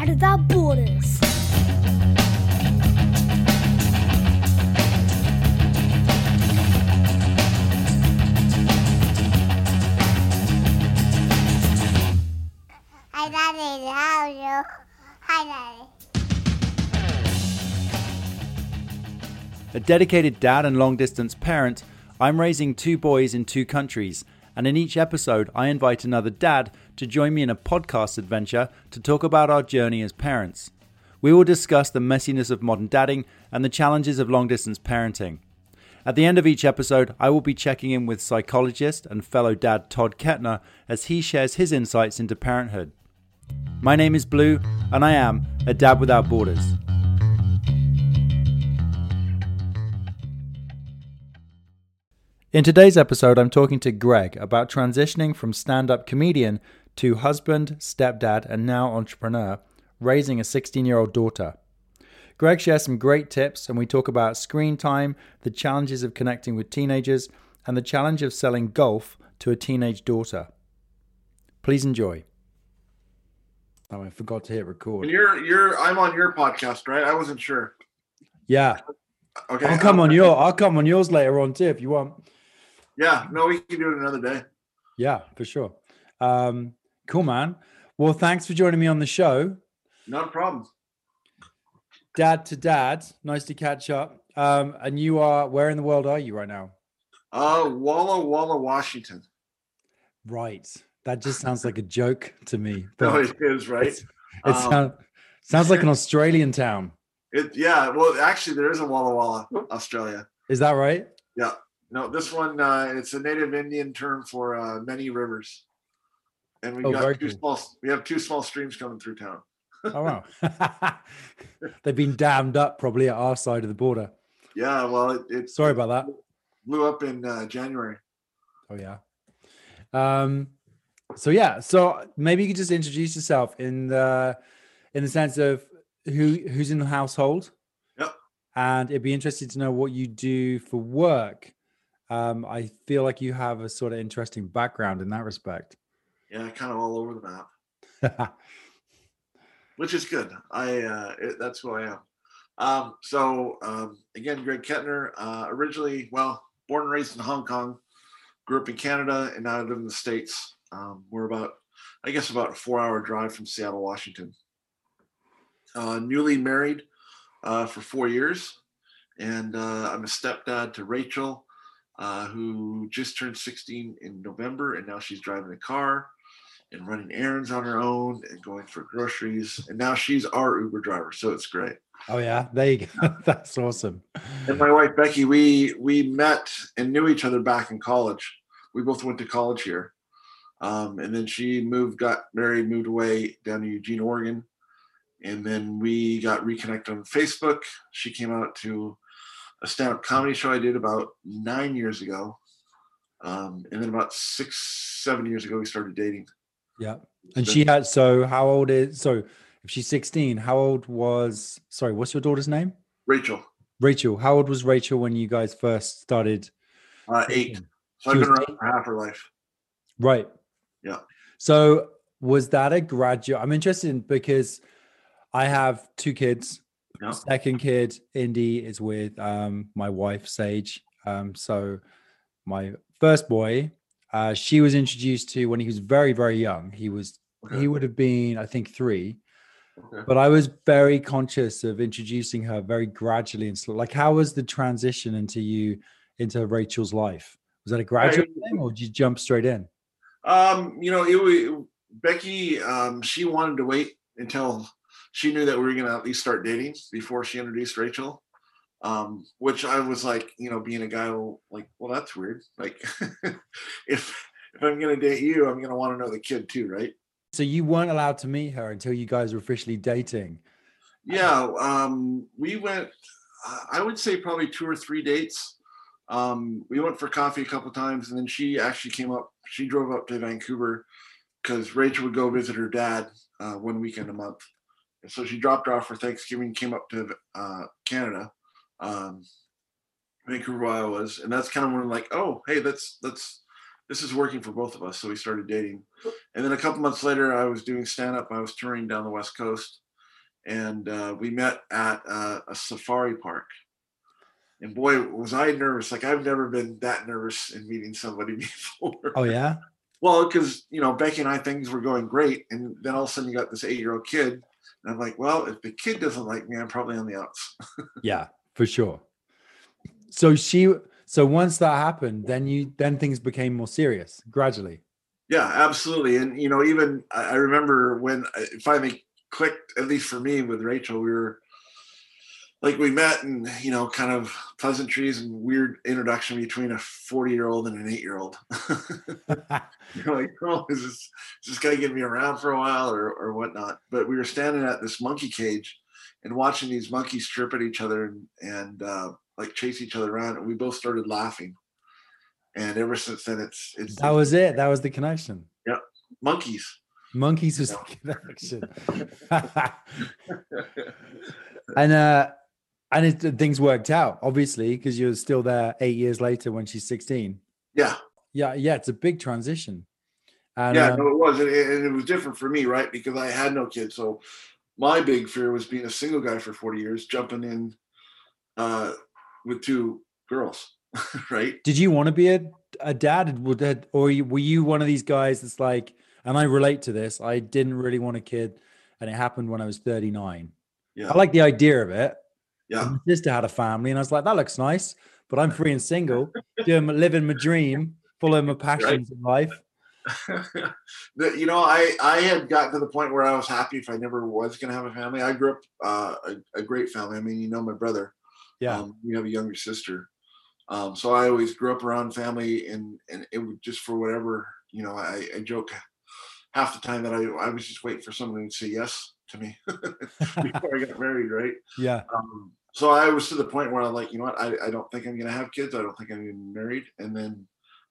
Dad Without Borders. Hi, Daddy. How are you? Hi, Daddy. A dedicated dad and long distance parent, I'm raising two boys in two countries, and in each episode, I invite another dad to join me in a podcast adventure to talk about our journey as parents. We will discuss the messiness of modern dadding and the challenges of long distance parenting. At the end of each episode, I will be checking in with psychologist and fellow dad Todd Kettner as he shares his insights into parenthood. My name is Blue, and I am a dad without borders. In today's episode, I'm talking to Greg about transitioning from stand up comedian to husband, stepdad, and now entrepreneur, raising a 16 year old daughter. Greg shares some great tips, and we talk about screen time, the challenges of connecting with teenagers, and the challenge of selling golf to a teenage daughter. Please enjoy. Oh, I forgot to hit record. And you're you're I'm on your podcast, right? I wasn't sure. Yeah, Okay. I'll come on your. I'll come on yours later on too if you want. Yeah, no, we can do it another day. Yeah, for sure. Um, cool, man. Well, thanks for joining me on the show. Not a problem. Dad to dad, nice to catch up. Um, and you are where in the world are you right now? Uh Walla Walla, Washington. Right. That just sounds like a joke to me. No, it is, right? It Um, sound- sounds like an Australian town. It yeah, well actually there is a Walla Walla, Australia. Is that right? Yeah. No, this one uh it's a native Indian term for uh many rivers. And we Oh, got two cool. small we have two small streams coming through town. Oh wow. They've been dammed up probably at our side of the border. Yeah, well it, it Sorry about that. blew up in uh, January. Oh yeah. Um so yeah, so maybe you could just introduce yourself in the in the sense of who who's in the household. Yep. And it'd be interesting to know what you do for work. Um, I feel like you have a sort of interesting background in that respect. Yeah, kind of all over the map. which is good. I uh, it, that's who I am. Um, so um, again, Greg Kettner, uh, originally well, born and raised in Hong Kong, grew up in Canada, and now I live in the states. Um, we're about, I guess, about a four-hour drive from Seattle, Washington. Uh, newly married uh, for four years, and uh, I'm a stepdad to Rachel, uh, who just turned 16 in November, and now she's driving a car and running errands on her own and going for groceries. And now she's our Uber driver, so it's great. oh yeah, there you go. That's awesome. And my wife Becky, we we met and knew each other back in college. We both went to college here, um, and then she moved, got married, moved away down to Eugene, Oregon, and then we got reconnected on Facebook. She came out to a stand-up comedy show I did about nine years ago, um, and then about six, seven years ago, we started dating. Yeah. And she had so how old is so if she's 16, how old was sorry, what's your daughter's name? Rachel, Rachel. How old was Rachel when you guys first started? uh, eight. So She I've been around for half her life. Right. Yeah. So was that a graduate? I'm interested in because I have two kids. Yeah. Second kid, Indy, is with um, my wife, Sage. Um, so my first boy, uh, she was introduced to when he was very, very young. He was Okay. he would have been, I think, three. Okay. But I was very conscious of introducing her very gradually and slow. Like, how was the transition into you into Rachel's life? Was that a gradual thing, or did you jump straight in? Um, you know, it was Becky. Um, she wanted to wait until she knew that we were going to at least start dating before she introduced Rachel. Um, which I was like, you know, being a guy, well, like, well, that's weird. Like, if if I'm going to date you, I'm going to want to know the kid too, right? So you weren't allowed to meet her until you guys were officially dating. Yeah. Um, we went. I would say probably two or three dates. Um, we went for coffee a couple times, and then she actually came up. She drove up to Vancouver because Rachel would go visit her dad uh, one weekend a month. And so she dropped her off for Thanksgiving, came up to uh, Canada, um, Vancouver, where I was, and that's kind of when I'm like, oh, hey, that's that's this is working for both of us. So we started dating, and then a couple months later, I was doing stand up. I was touring down the West Coast, and uh, we met at uh, a safari park. And boy, was I nervous! Like I've never been that nervous in meeting somebody before. Oh yeah. Well, because you know, Becky and I things were going great, and then all of a sudden you got this eight-year-old kid, and I'm like, well, if the kid doesn't like me, I'm probably on the outs. yeah, for sure. So she, so once that happened, then you, then things became more serious gradually. Yeah, absolutely. And you know, even I remember when uh, it finally clicked, at least for me with Rachel, we were like we met and you know, kind of pleasantries and weird introduction between a 40 year old and an eight year old. You're like, oh, is this, is this guy getting me around for a while or or whatnot? But we were standing at this monkey cage and watching these monkeys trip at each other and and uh, like chase each other around, and we both started laughing and ever since then it's it's that was it that was the connection yeah monkeys monkeys was yeah. the connection and uh and it, things worked out obviously because you're still there eight years later when she's 16 yeah yeah yeah it's a big transition and, yeah um, no, it was and it, and it was different for me right because i had no kids so my big fear was being a single guy for 40 years jumping in uh with two girls right? Did you want to be a, a dad? Or were you one of these guys that's like, and I relate to this. I didn't really want a kid, and it happened when I was 39. Yeah. I like the idea of it. Yeah. My sister had a family, and I was like, that looks nice, but I'm free and single, doing living my dream, following my passions right. in life. you know, I I had gotten to the point where I was happy if I never was going to have a family. I grew up uh, a, a, great family. I mean, you know, my brother. Yeah. Um, we have a younger sister, um, so I always grew up around family, and and it would just for whatever you know. I, I joke half the time that I I was just waiting for someone to say yes to me before I got married, right? Yeah. Um, so I was to the point where I'm like, you know what, I, I don't think I'm gonna have kids. I don't think I'm gonna be married, and then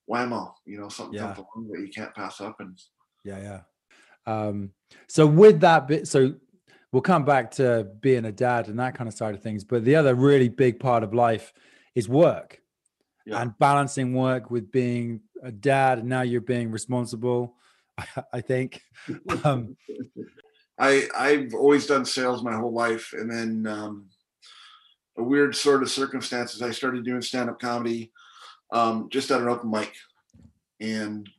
whammo, you know, something yeah. comes along that you can't pass up, and yeah, yeah. Um, so with that bit, so we'll come back to being a dad and that kind of side of things, but the other really big part of life is work yeah. and balancing work with being a dad and now you're being responsible i think um, i i've always done sales my whole life and then um, a weird sort of circumstances i started doing stand-up comedy um, just at an open mic and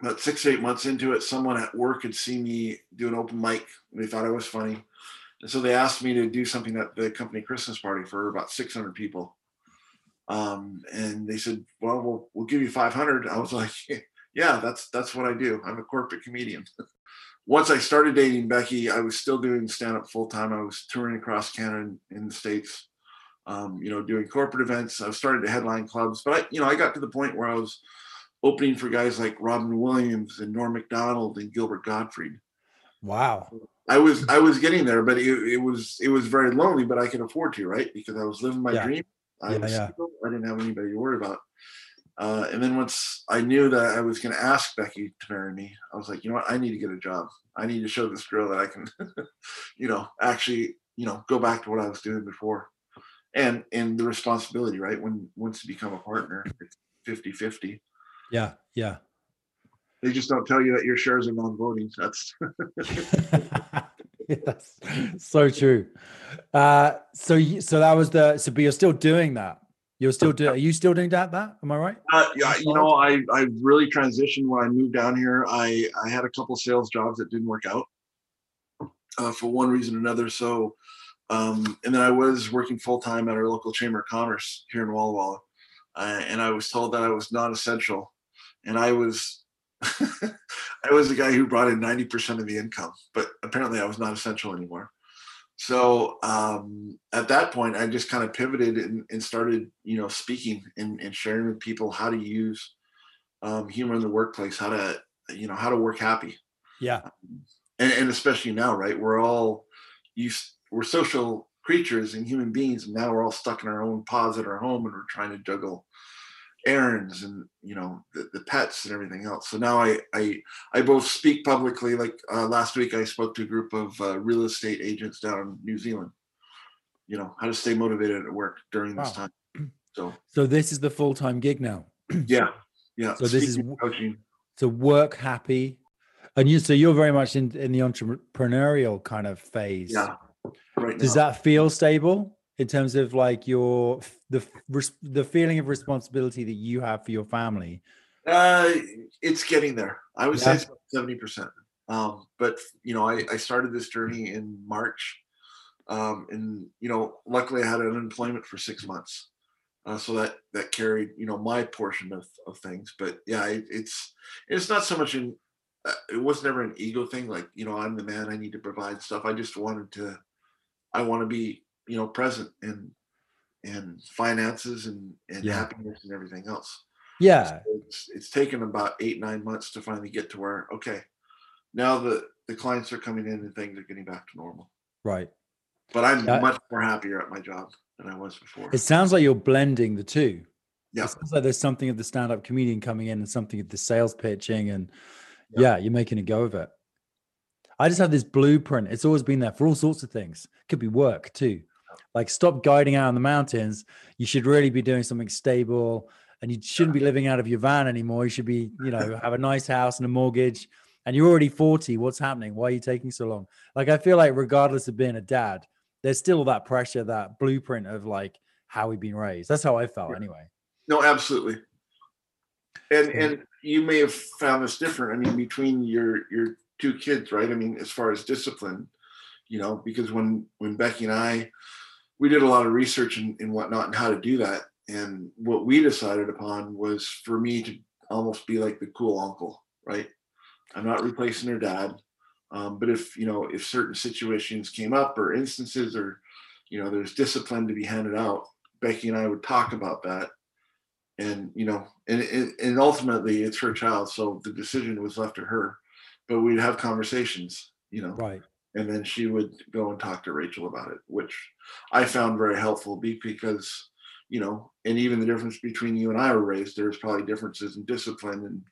about six eight months into it someone at work had seen me do an open mic they thought i was funny and so they asked me to do something at the company christmas party for about 600 people um, and they said, well, well, we'll give you 500. I was like, yeah, that's, that's what I do. I'm a corporate comedian. Once I started dating Becky, I was still doing stand up full time. I was touring across Canada in the States, um, you know, doing corporate events. I was starting to headline clubs, but I, you know, I got to the point where I was opening for guys like Robin Williams and Norm Macdonald and Gilbert Gottfried. Wow. I was I was getting there, but it, it was it was very lonely, but I could afford to, right? Because I was living my yeah. dream. I yeah, yeah. Single. I didn't have anybody to worry about. Uh, and then once I knew that I was going to ask Becky to marry me, I was like, you know what? I need to get a job. I need to show this girl that I can, you know, actually, you know, go back to what I was doing before. And and the responsibility, right? When once you become a partner, it's 50 50. Yeah. Yeah. They just don't tell you that your shares are non voting. That's yes, so true. Uh, so so that was the so, but you're still doing that. You're still doing. Are you still doing that? That am I right? Uh, yeah, you know, I I really transitioned when I moved down here. I I had a couple sales jobs that didn't work out uh, for one reason or another. So, um, and then I was working full time at our local chamber of commerce here in Walla Walla, uh, and I was told that I was not essential, and I was I was the guy who brought in 90% of the income, but apparently I was not essential anymore. So um, at that point, I just kind of pivoted and, and started, you know, speaking and, and, sharing with people how to use um, humor in the workplace, how to, you know, how to work happy. Yeah. And, and especially now, right? We're all used, we're social creatures and human beings, and now we're all stuck in our own pods at our home and we're trying to juggle errands and you know the, the pets and everything else so now i i i both speak publicly like uh, last week i spoke to a group of uh, real estate agents down in new zealand you know how to stay motivated at work during this wow. time so so this is the full-time gig now yeah yeah so this is coaching to work happy And you, so you're very much in, in the entrepreneurial kind of phase. Yeah. Right. Now. Does now. that feel stable in terms of like your the res- the feeling of responsibility that you have for your family? Uh, it's getting there. I would Yeah. say seventy percent. Um, but you know, I, I started this journey in March, um, and you know, luckily I had unemployment for six months, uh, so that that carried you know my portion of, of things. But yeah, it, it's it's not so much in. Uh, it was never an ego thing. Like you know, I'm the man. I need to provide stuff. I just wanted to. I want to be you know present in in finances and and Yeah. happiness and everything else. Yeah. So it's it's taken about eight nine months to finally get to where okay now the the clients are coming in and things are getting back to normal Right. but i'm Yeah. much more happier at my job than i was before It sounds like you're blending the two. Yeah. It sounds like there's something of the stand-up comedian coming in and something of the sales pitching and Yeah. yeah, you're making a go of it. I just have this blueprint. It's always been there for all sorts of things. Could be work too. Like stop guiding out in the mountains. You should really be doing something stable and you shouldn't be living out of your van anymore. You should be, you know, have a nice house and a mortgage. And you're already 40. What's happening? Why are you taking so long? Like I feel like regardless of being a dad, there's still that pressure, that blueprint of like how we've been raised. That's how I felt anyway. no absolutely and Yeah. and you may have found this different i mean between your your two kids right i mean as far as discipline you know because when when becky and i we did a lot of research and, and whatnot and how to do that. And what we decided upon was for me to almost be like the cool uncle right? I'm not replacing her dad. Um, but if you know if certain situations came up or instances or you know there's discipline to be handed out becky and i would talk about that. And you know and, and and ultimately it's her child so the decision was left to her. But we'd have conversations you know? Right. And then she would go and talk to Rachel about it, which I found very helpful because, you know, and even the difference between you and I were raised, there's probably differences in discipline and,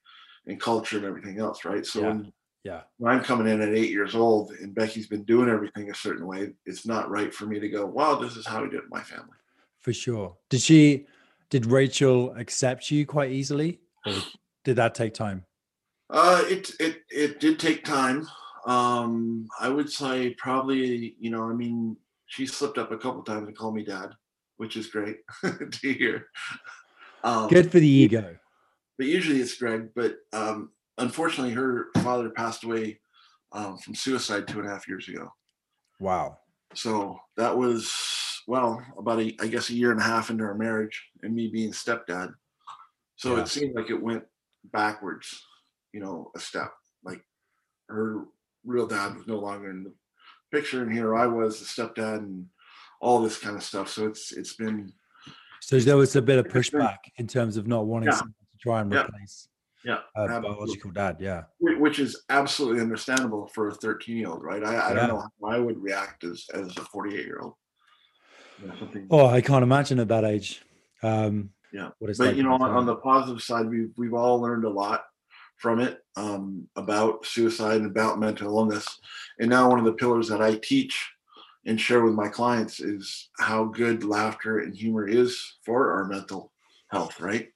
and culture and everything else, right? So Yeah. when, Yeah. when I'm coming in at eight years old and Becky's been doing everything a certain way, it's not right for me to go, wow, this is how we do it in my family. For sure. Did she did Rachel accept you quite easily? Or did that take time? Uh, it it it did take time. Um, I would say probably, you know, I mean, she slipped up a couple times and called me dad, which is great to hear. Um, Good for the ego. but usually it's Greg. But um, unfortunately, her father passed away um, from suicide two and a half years ago. Wow. So that was well about a, I guess a year and a half into our marriage, and me being stepdad. So Yeah. it seemed like it went backwards, you know, a step. Like her real dad was no longer in the picture, and here I was the stepdad, and all this kind of stuff. So it's it's been So there was a bit of pushback in terms of not wanting Yeah. someone to try and replace yeah, a absolutely. biological dad. Yeah. Which is absolutely understandable for a 13 year old, right? I, I Yeah. don't know how I would react as as a 48 year old. Oh, I can't imagine at that age. Um, Yeah. But like you know on, on the positive side we've we've all learned a lot from it um, about suicide and about mental illness and now one of the pillars that i teach and share with my clients is how good laughter and humor is for our mental health right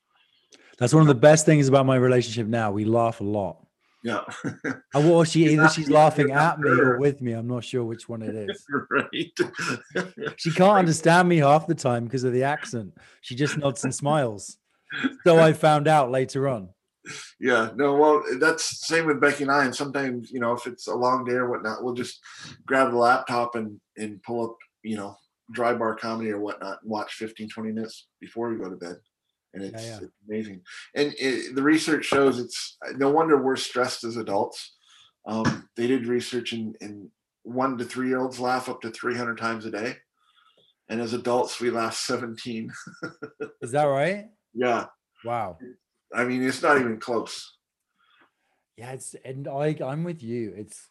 That's one of the best things about my relationship now. We laugh a lot. yeah And what she either she's laughing at me or with me. I'm not sure which one it is. right She can't understand me half the time because of the accent. She just nods and smiles. So I found out later on. Yeah no well that's same with becky and i and sometimes you know if it's a long day or whatnot we'll just grab the laptop and and pull up you know dry bar comedy or whatnot and watch 15 20 minutes before we go to bed. And it's, yeah. it's amazing. And it, the research shows it's no wonder we're stressed as adults. Um, they did research in, in one to three year olds laugh up to 300 times a day. And as adults we laugh 17 Is that right? yeah. Wow. I mean it's not even close Yeah, it's and I I'm with you. It's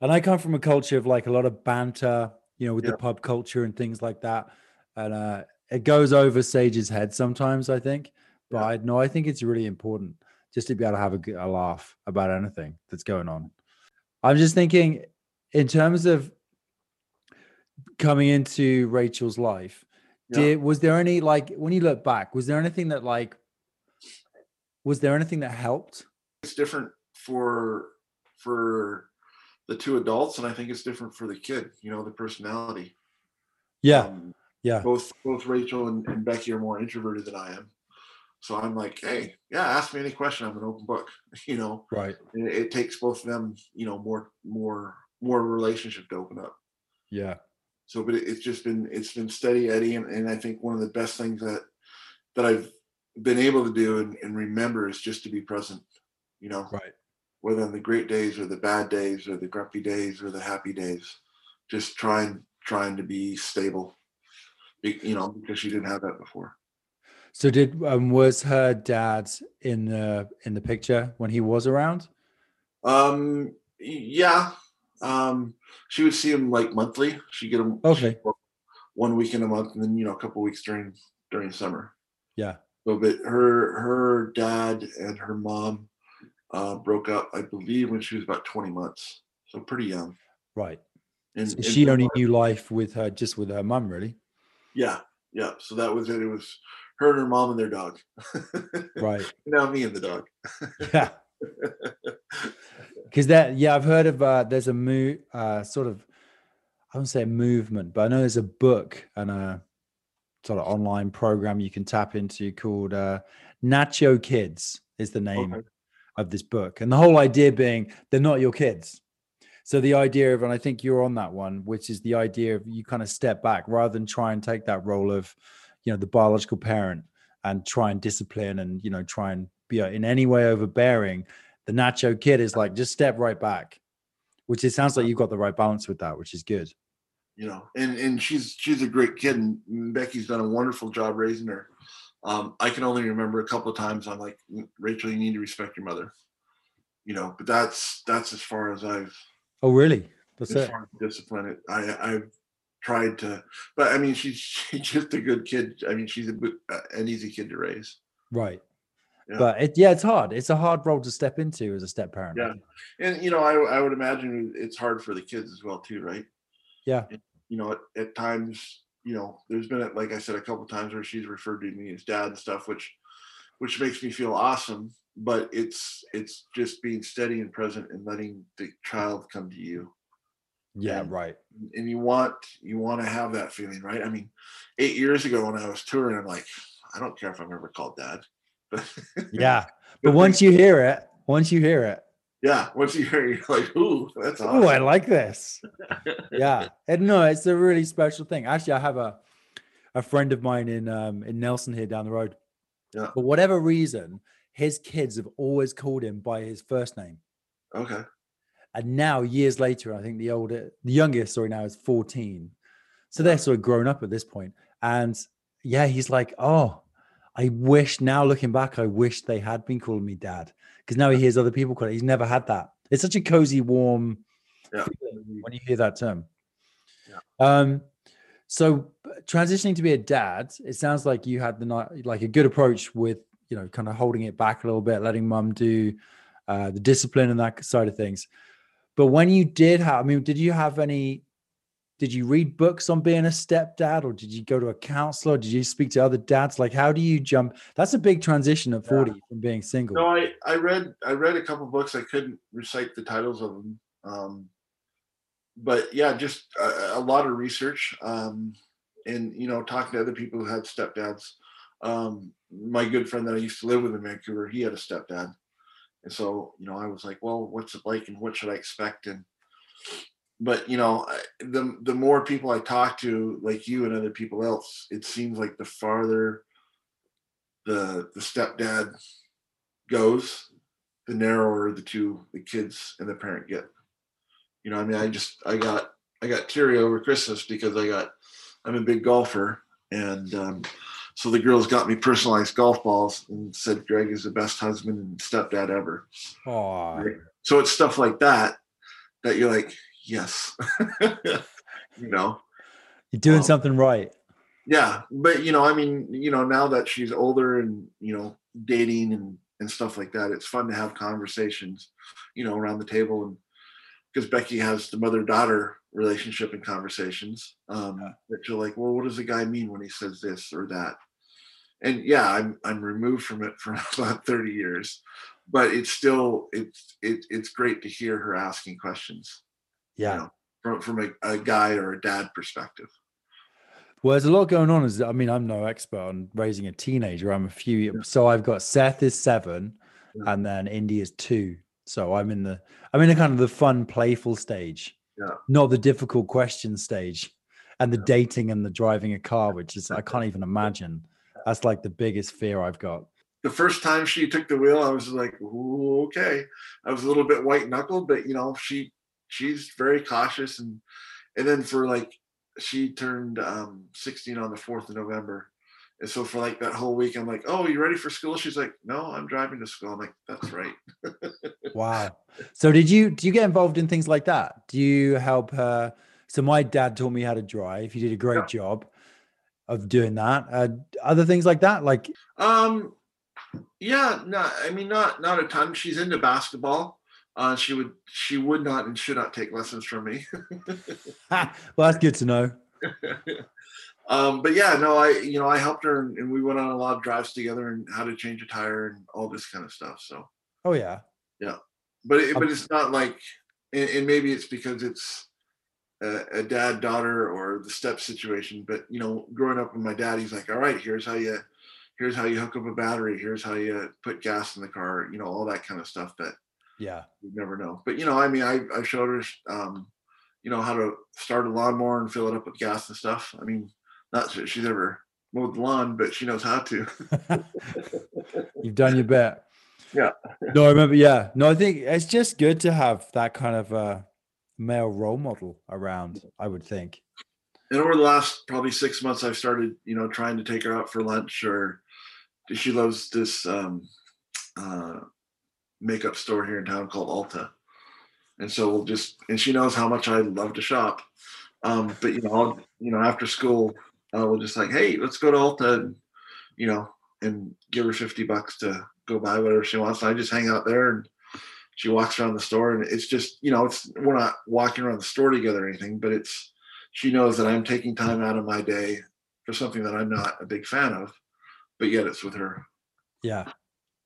and I come from a culture of like a lot of banter, you know, with Yeah. the pub culture and things like that. And uh it goes over Sage's head sometimes, I think. But Yeah. I no, I think it's really important just to be able to have a, a laugh about anything that's going on. I'm just thinking in terms of coming into Rachel's life, Yeah. did was there any like when you look back, was there anything that like was there anything that helped? it's different for for the two adults, and I think it's different for the kid. You know, the personality. Yeah, Um, yeah, both both Rachel and, and Becky are more introverted than I am. So I'm like, hey, yeah, ask me any question. I'm an open book. You know, right. It, it takes both of them, you know, more more more relationship to open up. Yeah, So, but it, it's just been it's been steady Eddie, and, and I think one of the best things that that I've been able to do and, and remember is just to be present. You know, right. whether on the great days or the bad days or the grumpy days or the happy days, just trying trying to be stable. You know, because she didn't have that before. So did um, was her dad in the in the picture when he was around? Um, yeah. Um, she would see him like monthly. She get him Okay. one weekend a month, and then you know a couple weeks during during summer. Yeah. So, but her her dad and her mom uh, broke up, I believe, when she was about twenty months. So pretty young. Right. And, So and she only knew life with her, just with her mum, really. Yeah, yeah. So that was it. It was her and her mom and their dog. Right. now me and the dog. Yeah. Because that, yeah, I've heard of. Uh, there's a move, uh, sort of. I wouldn't say a movement, but I know there's a book and a sort of online program you can tap into called uh, Nacho Kids. Is the name Okay. of this book, and the whole idea being they're not your kids. So the idea of, and I think you're on that one, which is the idea of you kind of step back rather than try and take that role of, you know, the biological parent and try and discipline and you know try and be uh, in any way overbearing. The Nacho kid is like just step right back, which it sounds like you've got the right balance with that, which is good. You know and and she's she's a great kid and becky's done a wonderful job raising her um i can only remember a couple of times i'm like rachel you need to respect your mother you know but that's that's as far as i've Oh, really? That's as it. far as discipline it i i've tried to but i mean she's she's just a good kid i mean she's a good- uh, an easy kid to raise Right. Yeah. But it, yeah, it's hard. It's a hard role to step into as a step parent. Yeah. and you know i i would imagine it's hard for the kids as well too right Yeah. you know at, at times you know there's been like i said a couple times where she's referred to me as dad and stuff which which makes me feel awesome but it's it's just being steady and present and letting the child come to you Yeah. And- Right. and you want you want to have that feeling right i mean eight years ago when i was touring i'm like i don't care if i'm ever called dad but Yeah. But once you hear it, once you hear it, yeah once you hear it, you're like ooh that's oh, awesome I like this. yeah. And no, it's a really special thing. Actually, I have a a friend of mine in um in Nelson here down the road. Yeah. For whatever reason, his kids have always called him by his first name. okay And now, years later, I think the older, the youngest, sorry, now is 14. So they're sort of grown up at this point. And yeah, he's like, oh, I wish now looking back, I wish they had been calling me dad. Because now he hears other people call it. He's never had that. It's such a cozy, warm Yeah. feeling when you hear that term. Yeah. Um, so transitioning to be a dad, it sounds like you had the like a good approach with you know kind of holding it back a little bit, letting mum do uh, the discipline and that side of things. But when you did have, I mean, did you have any? Did you read books on being a stepdad, or did you go to a counselor? Did you speak to other dads? Like, how do you jump? That's a big transition at Yeah. forty from being single. No, I I read I read a couple books. I couldn't recite the titles of them, um, but yeah, just a, a lot of research, um, and you know, talking to other people who had stepdads. Um, my good friend that I used to live with in Vancouver, he had a stepdad, and so you know, I was like, well, what's it like, and what should I expect? And but you know, the the more people I talk to, like you and other people else, it seems like the farther the the stepdad goes, the narrower the two the kids and the parent get. You know, I mean, I just I got I got teary over Christmas because I got I'm a big golfer and um, so the girls got me personalized golf balls and said Greg is the best husband and stepdad ever. Right. So it's stuff like that that you're like, yes, you know, you're doing Wow. something right. yeah. But you know, I mean, you know, now that she's older and you know, dating and and stuff like that, it's fun to have conversations, you know, around the table and because Becky has the mother daughter relationship and conversations. Um, that you're like, well, what does the guy mean when he says this or that? And yeah, I'm I'm removed from it for about 30 years. but it's still it's it, it's great to hear her asking questions. You Yeah. know, from from a, a guy or a dad perspective. Well, there's a lot going on. Is I mean, I'm no expert on raising a teenager. I'm a few. So I've got Seth is seven, Yeah. and then Indy is two. So I'm in the I'm in the kind of the fun, playful stage. Yeah. Not the difficult question stage, and the dating and the driving a car, which is I can't even imagine. That's like the biggest fear I've got. The first time she took the wheel, I was like, okay. I was a little bit white knuckled, but you know, she she's very cautious and and then for like she turned um 16 on the 4th of November. And so for like that whole week, I'm like, Oh, you ready for school? She's like, No, I'm driving to school. I'm like, That's right. Wow. So did you do you get involved in things like that? Do you help her? So my dad taught me how to drive. He did a great Yeah. job of doing that. Uh, other things like that, like Um, yeah, no, I mean not not a ton. She's into basketball. Uh, she would she would not and should not take lessons from me. well, that's good to know. um, but yeah, no, I you know I helped her and, and we went on a lot of drives together and how to change a tire and all this kind of stuff. So, Oh yeah. Yeah, but it, Um, but it's not like, and, and maybe it's because it's a, a dad daughter or the step situation. But you know, growing up with my dad, he's like, all right, here's how you here's how you hook up a battery. Here's how you put gas in the car. You know, all that kind of stuff that Yeah. you never know. But you know, I mean, I I showed her, um, you know, how to start a lawnmower and fill it up with gas and stuff. I mean, not that she's ever mowed the lawn, but she knows how to. You've done your bit. Yeah. No, I remember. Yeah. No, I think it's just good to have that kind of uh, male role model around. I would think. And over the last probably six months, I've started, you know, trying to take her out for lunch or she loves this um, uh, makeup store here in town called Ulta. And so we'll just, and she knows how much I love to shop. Um, but you know, I'll, you know, after school, uh, we'll just like, hey, let's go to Ulta and, you know, and give her fifty bucks to go buy whatever she wants. And I just hang out there, and she walks around the store, and it's just, you know, it's we're not walking around the store together or anything, but it's she knows that I'm taking time out of my day for something that I'm not a big fan of, but yet it's with her. Yeah.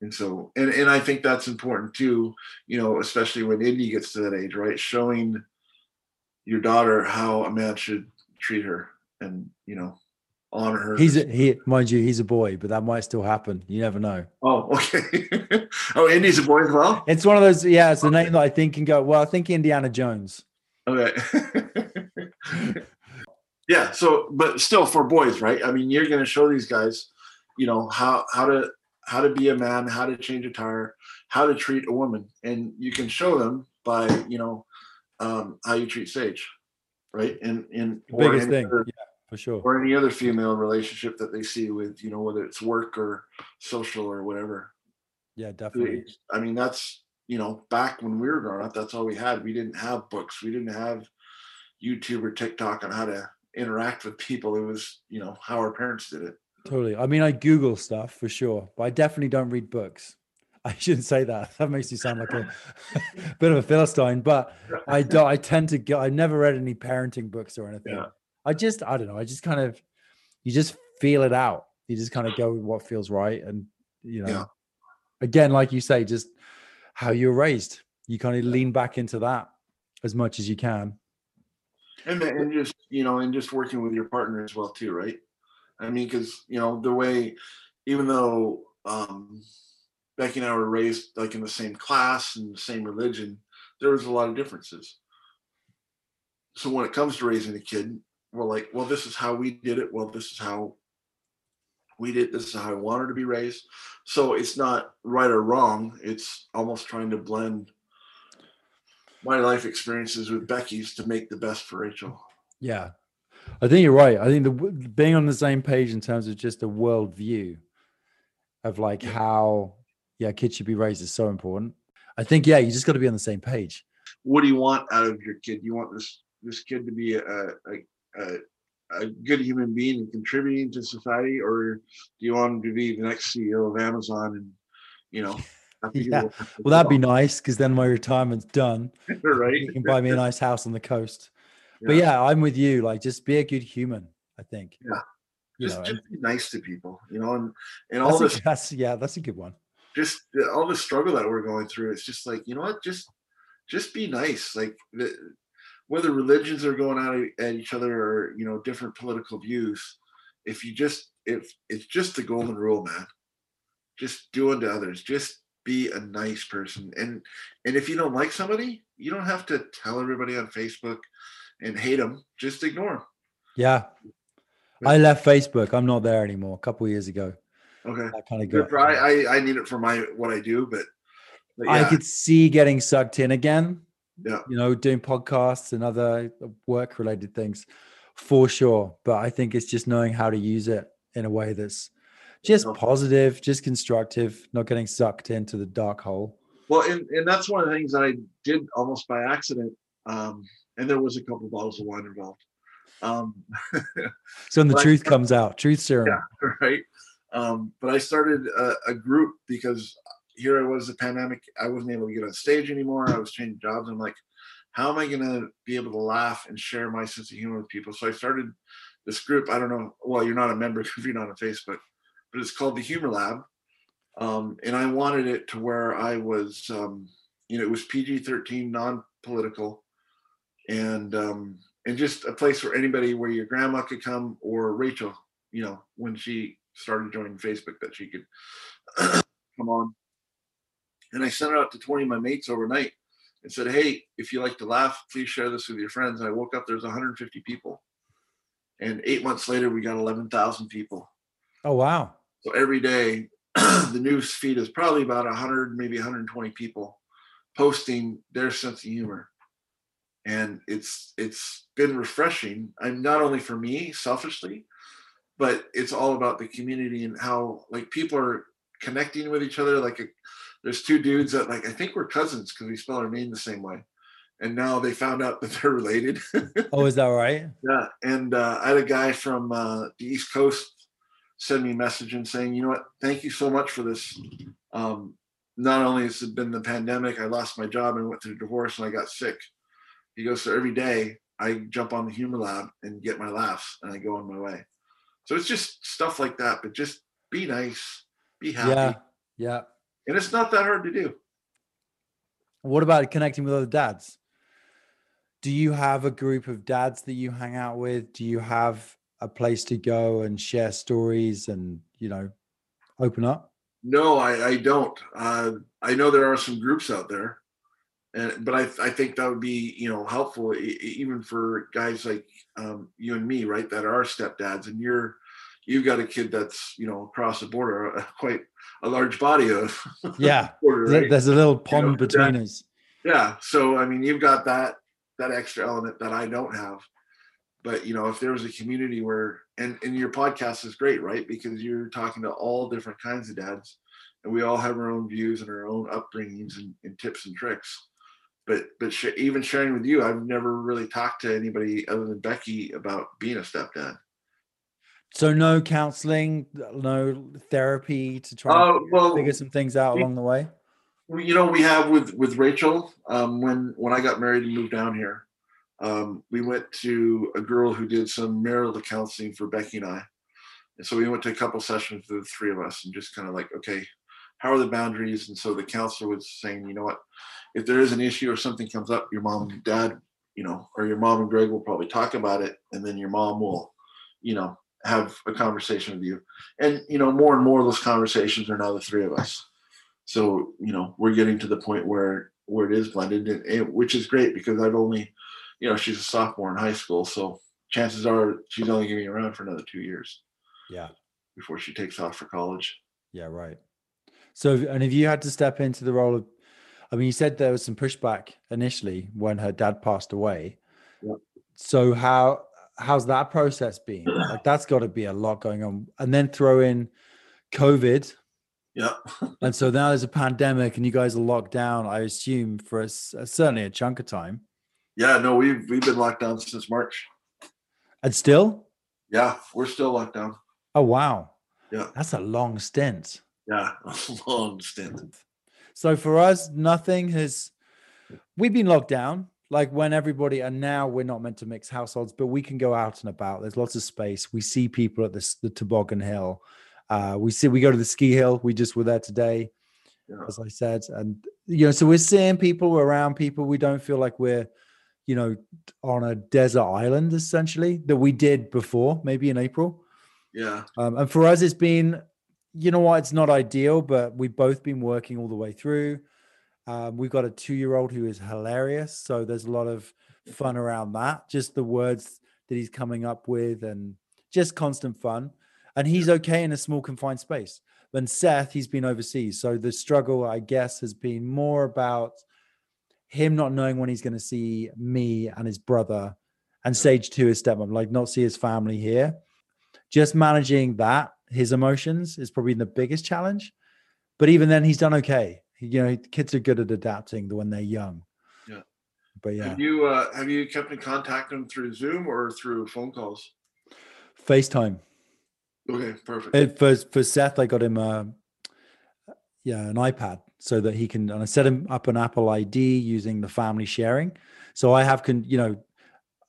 And so, and, and I think that's important too, you know, especially when Indy gets to that age, right? Showing your daughter how a man should treat her and, you know, honor her. He's a, he, mind you, he's a boy, but that might still happen. You never know. oh, okay. oh, Indy's a boy as well? It's one of those. Yeah, it's a name that I think can go. Well, I think Indiana Jones. Okay. yeah. So, but still for boys, right? I mean, you're going to show these guys, you know, how, how to, how to be a man, how to change a tire, how to treat a woman. And you can show them by, you know, um, how you treat Sage, right? And, and, The biggest thing. other- Yeah, for sure. or any other female relationship that they see with, you know, whether it's work or social or whatever. Yeah, definitely. I mean, that's you know, back when we were growing up, that's all we had. We didn't have books. We didn't have YouTube or TikTok on how to interact with people. It was, you know, how our parents did it. Totally. I mean, I Google stuff for sure, but I definitely don't read books. I shouldn't say that. That makes you sound like a bit of a philistine. But I don't. I tend to go. I never read any parenting books or anything. Yeah. I just, I don't know. I just kind of, you just feel it out. You just kind of go with what feels right, and you know, Yeah. again, like you say, just how you're raised. You kind of lean back into that as much as you can. and and just you know and just working with your partner as well too right i mean because you know the way even though um becky and i were raised like in the same class and the same religion there was a lot of differences. So when it comes to raising a kid we're like well this is how we did it. Well this is how we did this is how i want her to be raised. So it's not right or wrong. It's almost trying to blend my life experiences with Becky's to make the best for Rachel. Yeah, I think you're right. I think the being on the same page in terms of just a world view of like how yeah kids should be raised is so important. I think yeah, you just got to be on the same page. What do you want out of your kid? You want this this kid to be a a, a, a good human being and contributing to society, or do you want him to be the next CEO of Amazon and you know? have to do Yeah. Well, that'd be nice because then my retirement's done. right. You can buy me a nice house on the coast. But yeah, I'm with you. Like, just be a good human. I think. Yeah. You just, know, just be nice to people, you know, and and all that's, this a, that's yeah, that's a good one. just all the struggle that we're going through. It's just like you know what, just just be nice. Like the, whether religions are going out at each other or you know different political views, if you just if it's just the golden rule, man. Just do unto others. Just be a nice person. And and if you don't like somebody, you don't have to tell everybody on Facebook and hate them. Just ignore them. Yeah. I left Facebook. I'm not there anymore. A couple years ago. Okay. I kind of Good. I, I need it for my what I do, but, but I could see getting sucked in again. Yeah. You know, doing podcasts and other work related things for sure. But I think it's just knowing how to use it in a way that's just positive, just constructive, not getting sucked into the dark hole. well, and, and that's one of the things that I did almost by accident. Um, and there was a couple bottles of wine involved. Um, So when the truth comes out, truth serum. Yeah. right? Um, but I started a, a group because here I was, the pandemic. I wasn't able to get on stage anymore. I was changing jobs. I'm like, how am I going to be able to laugh and share my sense of humor with people? So I started this group. I don't know. Well, you're not a member if you're not on Facebook, but it's called the Humor Lab. Um, and I wanted it to where I was, um, you know, it was PG-13, non-political, and um, and just a place where anybody, where your grandma could come or Rachel, you know, when she started joining Facebook, that she could come on. And I sent it out to 20 of my mates overnight and said, Hey, if you like to laugh, please share this with your friends. And I woke up, there's 150 people. And eight months later, we got 11,000 people. Oh wow. So every day, the news feed is probably about 100, maybe 120 people posting their sense of humor. And it's it's been refreshing. I'm not only for me selfishly, but it's all about the community and how like people are connecting with each other. Like a, there's two dudes that like I think we're cousins because we spell our name the same way, and now they found out that they're related. Oh, is that right? Yeah, and uh, I had a guy from uh, the East Coast send me a message and saying, you know what, thank you so much for this. Um, not only has it been the pandemic, I lost my job and went through a divorce and I got sick. He goes, so every day I jump on the Humor Lab and get my laughs and I go on my way. So it's just stuff like that, but just be nice, be happy, Yeah. Yeah. and it's not that hard to do. What about connecting with other dads? Do you have a group of dads that you hang out with? Do you have a place to go and share stories and, you know, open up? No, I, I don't. Uh, I know there are some groups out there, and but I, I think that would be you know helpful even for guys like um, you and me, right? That are stepdads, and you're you've got a kid that's you know across the border, quite a large body of Yeah. border, right? There's a little pond know, that- between us. Yeah. So I mean, you've got that that extra element that I don't have. But you know, if there was a community where and and your podcast is great, right? Because you're talking to all different kinds of dads, and we all have our own views and our own upbringings and, and tips and tricks. But but sh- even sharing with you, I've never really talked to anybody other than Becky about being a stepdad. So no counseling, no therapy to try and well, figure some things out we- along the way. You know we have with with rachel um, when when i got married and moved down here um, we went to a girl who did some marital counseling for becky and i and so we went to a couple sessions with the three of us and just kind of like okay how are the boundaries and so the counselor was saying you know what if there is an issue or something comes up your mom and dad you know or your mom and greg will probably talk about it and then your mom will you know have a conversation with you and you know more and more of those conversations are now the three of us so you know we're getting to the point where where it is blended and, and- which is great because i've only you know she's a sophomore in high school so chances are she's only going to be around for another two years Yeah. before she takes off for college Yeah, right. So, and if you had to step into the role of, I mean, you said there was some pushback initially when her dad passed away. Yep. So how how's that process been? Like that's got to be a lot going on, and then throw in COVID, yeah and so now there's a pandemic, and you guys are locked down. I assume for a, certainly a chunk of time, yeah no we've we've been locked down since march and still. yeah we're still locked down Oh wow, Yeah. that's a long stint. yeah a long stint So for us, nothing has. We've been locked down, like when everybody, and now we're not meant to mix households, but we can go out and about. There's lots of space. We see people at this the toboggan hill. Uh, we see we go to the ski hill. We just were there today. Yeah. as I said, and you know, so we're seeing people we're around people. We don't feel like we're, you know, on a desert island essentially that we did before, maybe in April. Yeah. Um, and for us, it's been, you know what, it's not ideal, but we've both been working all the way through. Um, we've got a two year old who is hilarious. So there's a lot of fun around that. Just the words that he's coming up with and just constant fun. And he's okay in a small confined space. Then Seth, he's been overseas. So the struggle, I guess, has been more about him not knowing when he's going to see me and his brother and Sage too, his stepmom, like not see his family here. Just managing that, his emotions is probably the biggest challenge. But even then, he's done okay. You know, kids are good at adapting when they're young. Yeah. But yeah, Have you uh, have you kept in contact with them through Zoom or through phone calls? FaceTime. Okay, perfect. Uh, For for Seth, I got him a yeah an iPad so that he can and I set him up an Apple ID using the family sharing. So I have can you know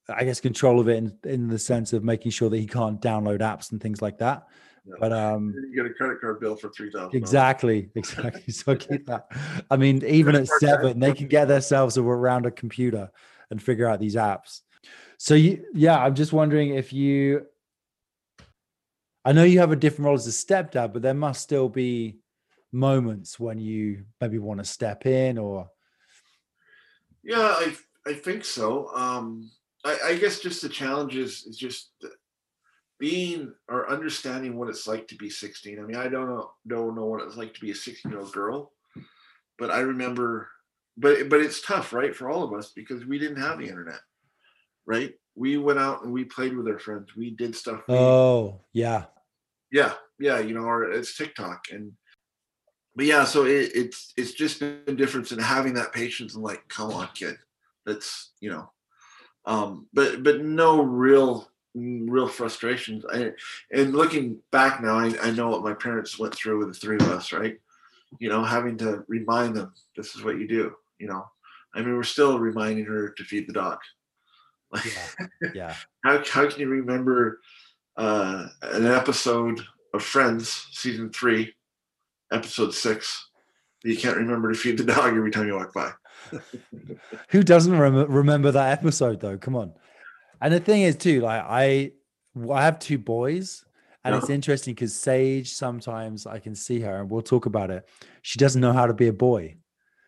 I guess control of it in, in the sense of making sure that he can't download apps and things like that. Yeah. But um you get a credit card bill for three thousand. exactly exactly so keep that. I mean even at seven they can get themselves around a computer and figure out these apps. So you yeah I'm just wondering if you I know you have a different role as a stepdad, but there must still be moments when you maybe want to step in or Yeah, I I think so. Um, I, I guess just the challenge is, is just being or understanding what it's like to be 16. I mean, I don't know don't know what it's like to be a 16 year old girl, but I remember. But but it's tough, right, for all of us because we didn't have the internet, right? We went out and we played with our friends. We did stuff. we- oh yeah yeah yeah you know or it's tiktok and but yeah so it, it's it's just been difference in having that patience and like come on kid that's you know um but but no real real frustrations. I, and looking back now I, I know what my parents went through with the three of us right? You know having to remind them this is what you do you know? I mean we're still reminding her to feed the dog. Like yeah yeah. How, how can you remember uh, an episode of Friends, season three, episode six, that you can't remember to feed the dog every time you walk by? who doesn't rem- remember that episode though? Come on and the thing is too like i i have two boys and it's interesting because sage sometimes i can see her and we'll talk about it. She doesn't know how to be a boy.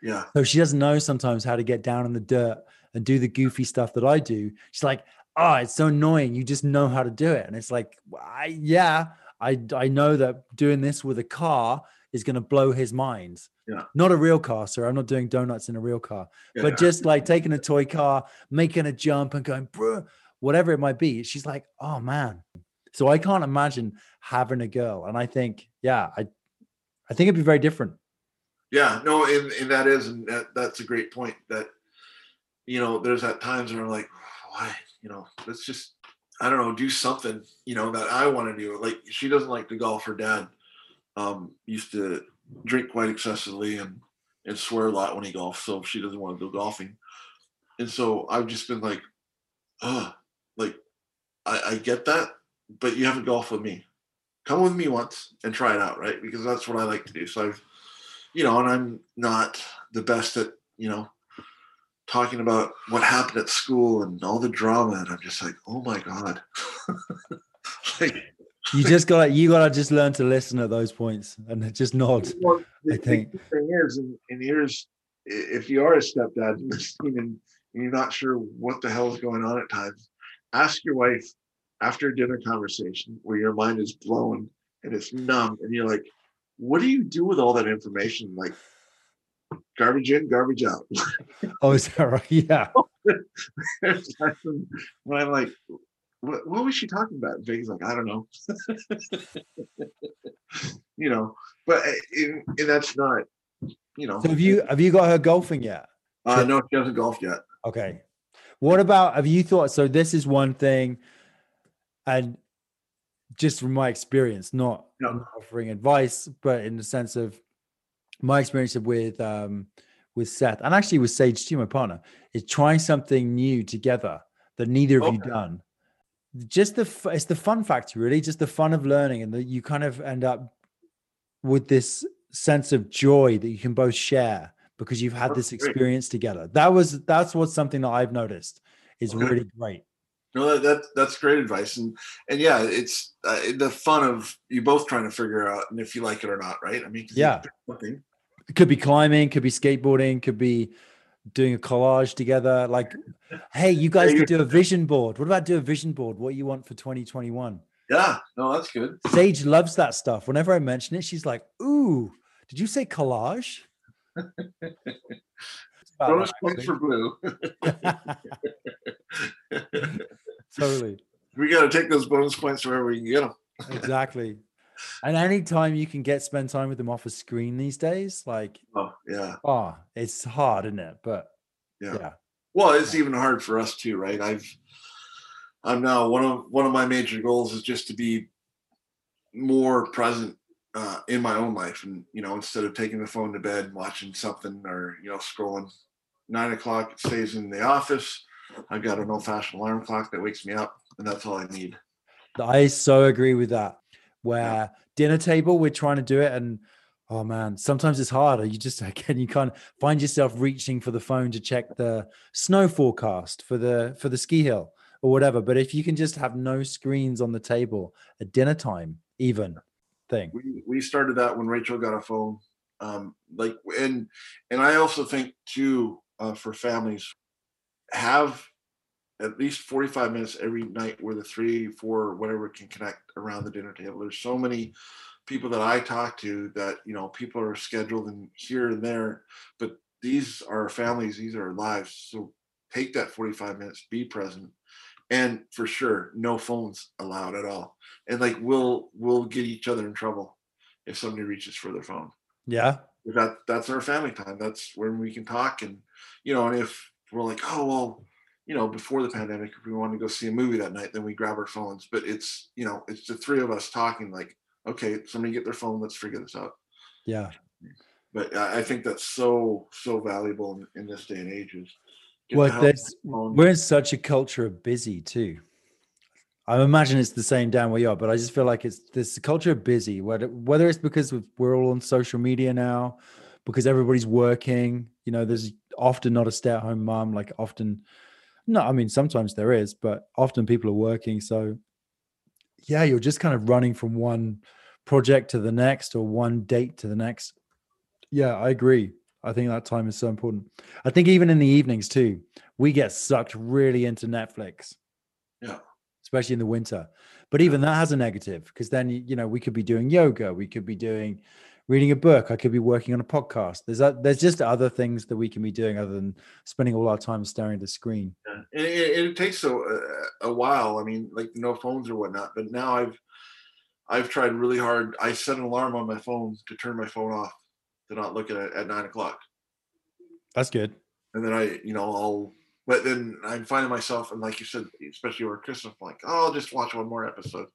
Yeah, so she doesn't know sometimes how to get down in the dirt and do the goofy stuff that i do. She's like oh it's so annoying. You just know how to do it. And it's like I, yeah i i know that doing this with a car is going to blow his mind. Yeah. not a real car sir. I'm not doing donuts in a real car. Yeah, but just like taking a toy car, making a jump and going, bro, whatever it might be. She's like, oh man. So I can't imagine having a girl. And I think, yeah, I I think it'd be very different. yeah. No, and, and that is, and that, that's a great point. That you know, there's at times where I'm like, why? You know, let's just, I don't know, do something. You know, that I want to do. Like she doesn't like to golf. Her dad um, used to drink quite excessively and and swear a lot when he golfed. so she doesn't want to go golfing. And so I've just been like, oh, like I, I get that, but you haven't golfed with me. Come with me once and try it out, right? Because that's what I like to do. So I've, you know, and I'm not the best at, you know, talking about what happened at school and all the drama, and I'm just like, oh my god, like You just gotta you gotta just learn to listen at those points and just nod. Well, the, I think- the thing is, and, and here's if you are a stepdad listening and you're not sure what the hell is going on at times, ask your wife after a dinner conversation where your mind is blown and it's numb, and you're like, "What do you do with all that information? Like garbage in, garbage out." Oh, is that right? Yeah. When I'm like, "What, what was she talking about?" And Vicky's like, "I don't know." you know, but and, and that's not, you know. So have you have you got her golfing yet? Uh, no, she hasn't golfed yet. Okay. What about have you thought so this is one thing and just from my experience, not, not offering advice, but in the sense of my experience with um with Seth and actually with Sage too, my partner, is trying something new together that neither of you done. Just the it's the fun factor, really, just the fun of learning, and that you kind of end up with this sense of joy that you can both share because you've had this experience together. That was that's what's something that I've noticed is okay. really great. No, that, that, that's great advice, and and yeah, it's uh, the fun of you both trying to figure out and if you like it or not, right? I mean, yeah, it could be climbing, could be skateboarding, could be doing a collage together. Like, hey, you guys could do a vision board. What about do a vision board? What you want for 2021? Yeah, no, that's good. Sage loves that stuff. Whenever I mention it, she's like, "Ooh, did you say collage?" Bonus points for blue. totally. We got to take those bonus points wherever we can get them. exactly. And anytime you can get spend time with them off a screen these days, like oh yeah, oh, it's hard, isn't it? But yeah. yeah. Well, it's even hard for us too, right? I've I'm now one of one of my major goals is just to be more present uh, in my own life, and you know, instead of taking the phone to bed, watching something, or you know, scrolling. Nine o'clock, it stays in the office. I've got an old-fashioned alarm clock that wakes me up, and that's all I need. I so agree with that. Where yeah. dinner table, we're trying to do it, and oh man, sometimes it's harder. You just again, you can't find yourself reaching for the phone to check the snow forecast for the for the ski hill or whatever. But if you can just have no screens on the table at dinner time, even thing. We, we started that when Rachel got a phone. Um, like and and I also think too uh, for families have at least 45 minutes every night where the three, four, whatever can connect around the dinner table. There's so many people that I talk to that, you know, people are scheduled and here and there, but these are families, these are lives. So take that 45 minutes, be present, and for sure no phones allowed at all. And like we'll we'll get each other in trouble if somebody reaches for their phone. Yeah. That that's our family time. That's when we can talk and you know and if we're like oh well you know before the pandemic if we want to go see a movie that night then we grab our phones. But it's you know it's the three of us talking like okay somebody get their phone let's figure this out. Yeah. But i think that's so so valuable in, in this day and age is well, there's, we're in such a culture of busy too. I imagine it's the same down where you are, but I just feel like it's this culture of busy. Whether whether it's because we're all on social media now, because everybody's working. You know, there's often not a stay-at-home mom. Like often, no, I mean sometimes there is, but often people are working. So, yeah, you're just kind of running from one project to the next or one date to the next. Yeah, I agree. I think that time is so important. I think even in the evenings too, we get sucked really into Netflix. Yeah. Especially in the winter. But even that has a negative because then you know we could be doing yoga, we could be doing reading a book, I could be working on a podcast. There's a, there's just other things that we can be doing other than spending all our time staring at the screen. Yeah. And it, it takes a, a while. I mean, like no phones or whatnot. But now I've I've tried really hard. I set an alarm on my phone to turn my phone off to not look at it at nine o'clock. That's good. And then I, you know, I'll, but then I'm finding myself, and like you said, especially over Christmas, I'm like, oh, I'll just watch one more episode,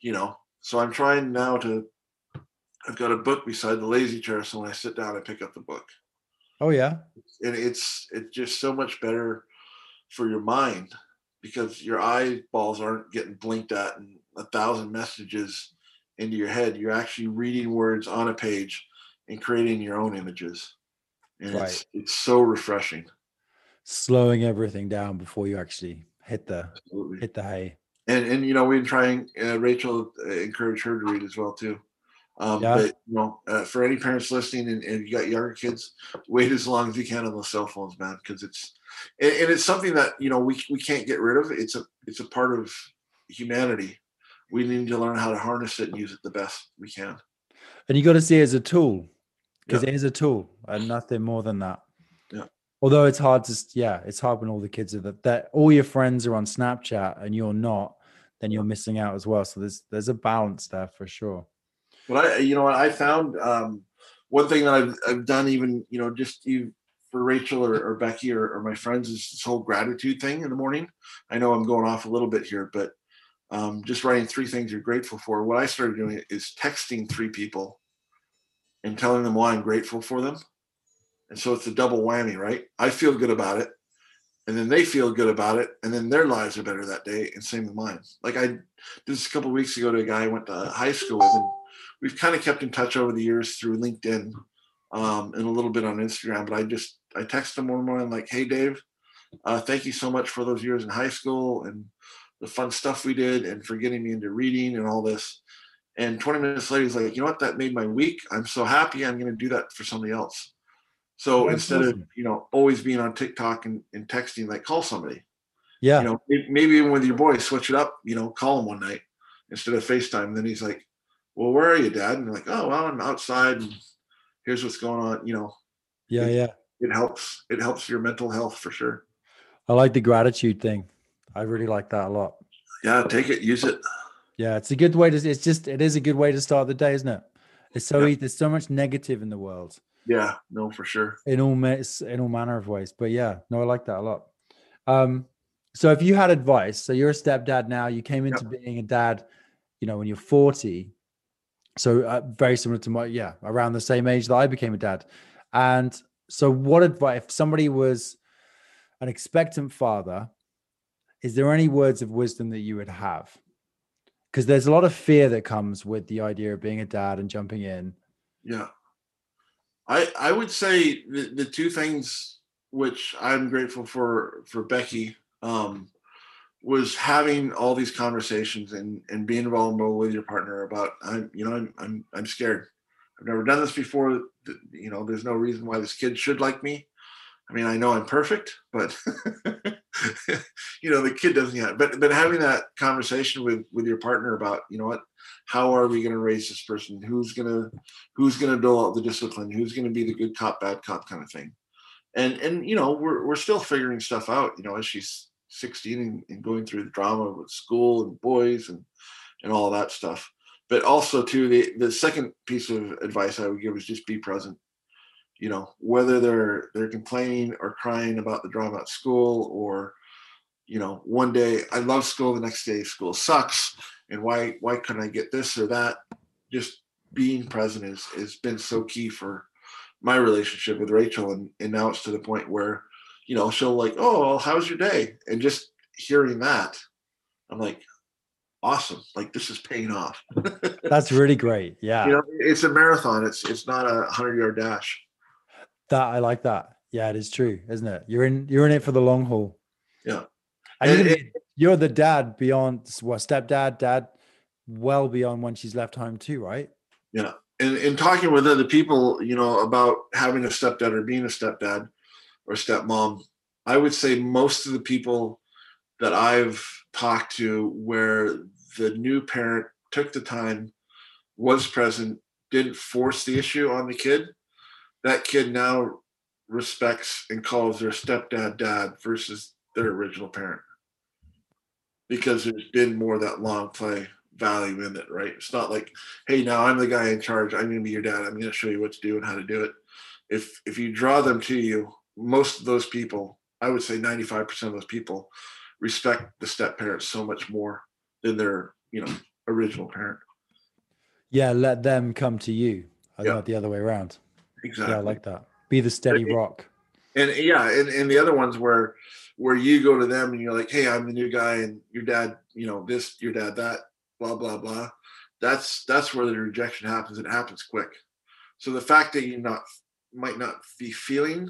you know. So I'm trying now to. I've got a book beside the lazy chair, so when I sit down, I pick up the book. Oh yeah, and it's it's just so much better for your mind because your eyeballs aren't getting blinked at and a thousand messages into your head. You're actually reading words on a page and creating your own images. And right. it's, it's so refreshing. Slowing everything down before you actually hit the Absolutely. hit the hay. And and you know we've been trying. Uh, Rachel uh, encouraged her to read as well too. Um, yeah. But you know, uh, for any parents listening, and, and, you got younger kids, wait as long as you can on those cell phones, man, because it's and, and, it's something that you know we we can't get rid of. It's a it's a part of humanity. We need to learn how to harness it and use it the best we can. And you got to see it as a tool because yeah. it is a tool and nothing more than that. Yeah. Although it's hard to, yeah, it's hard when all the kids are that, that all your friends are on Snapchat and you're not, then you're missing out as well. So there's there's a balance there for sure. But I, you know, I found um, one thing that I've, I've done, even you know, just even for Rachel or, or Becky or, or, my friends, is this whole gratitude thing in the morning. I know I'm going off a little bit here, but um, just writing three things you're grateful for. What I started doing is texting three people and telling them why I'm grateful for them. And so it's a double whammy, right? I feel good about it. And then they feel good about it. And then their lives are better that day. And same with mine. Like I did this a couple weeks ago to a guy I went to high school with. And we've kind of kept in touch over the years through LinkedIn um, and a little bit on Instagram. But I just I texted him one morning like, "Hey, Dave, uh, thank you so much for those years in high school and the fun stuff we did, and for getting me into reading and all this." And 20 minutes later, he's like, "You know what? That made my week. I'm so happy. I'm going to do that for somebody else." So That's instead awesome. of you know always being on TikTok and, and texting, like call somebody. Yeah. You know, maybe even with your boy, switch it up. You know, call him one night instead of FaceTime. Then he's like, "Well, where are you, Dad?" And you're like, "Oh, well, I'm outside. And here's what's going on." You know, yeah. Yeah. it helps. It helps your mental health for sure. I like the gratitude thing. I really like that a lot. Yeah, take it, use it. Yeah, it's a good way to. It's just it is a good way to start the day, isn't it? It's so Yeah. There's so much negative in the world Yeah, no, for sure. in all in all manner of ways. But yeah, no, I like that a lot. Um, so if you had advice, so you're a stepdad now. You came into being a dad, you know, when you're 40. So uh, very similar to my yeah, around the same age that I became a dad. And so, what advice if somebody was an expectant father? Is there any words of wisdom that you would have? Because there's a lot of fear that comes with the idea of being a dad and jumping in. Yeah. I I would say the, the two things which I'm grateful for for Becky um, was having all these conversations and and being vulnerable with your partner about I'm you know I'm I'm I'm scared. I've never done this before. You know, there's no reason why this kid should like me. I mean, I know I'm perfect, but you know, the kid doesn't yet. But but having that conversation with with your partner about, you know what, how are we going to raise this person? Who's gonna who's to dole out the discipline? Who's to be the good cop, bad cop kind of thing? And and you know, we're we're still figuring stuff out. You know, as she's 16 and, and going through the drama with school and boys and and all that stuff. But also too, the the second piece of advice I would give is just be present you know whether they're they're complaining or crying about the drama at school or you know one day i love school the next day school sucks and why why couldn't i get this or that just being present is has been so key for my relationship with rachel and and now it's to the point where you know she'll like oh well, how's your day and just hearing that i'm like awesome like this is paying off That's really great. Yeah. you know it's a marathon it's it's not a 100 yard dash That I like that. Yeah, it is true, isn't it? You're in you're in it for the long haul. Yeah. And you're, And gonna you're the dad beyond what stepdad, dad, well beyond when she's left home too, right? Yeah. And in talking with other people, you know, about having a stepdad or being a stepdad or stepmom, I would say most of the people that I've talked to where the new parent took the time, was present, didn't force the issue on the kid, that kid now respects and calls their stepdad dad versus their original parent. Because there's been more of that long play value in it, right? It's not like, hey, now I'm the guy in charge. I'm gonna be your dad. I'm gonna show you what to do and how to do it. If if you draw them to you, most of those people, I would say 95% of those people respect the step parents so much more than their, you know, original parent. Yeah, let them come to you, uh, Yeah. not the other way around. Exactly. Yeah, I like that. Be the steady rock. and yeah and, and the other ones where where you go to them and you're like hey i'm the new guy and your dad you know this your dad that blah blah blah. That's that's where the rejection happens. It happens quick. So the fact that you not might not be feeling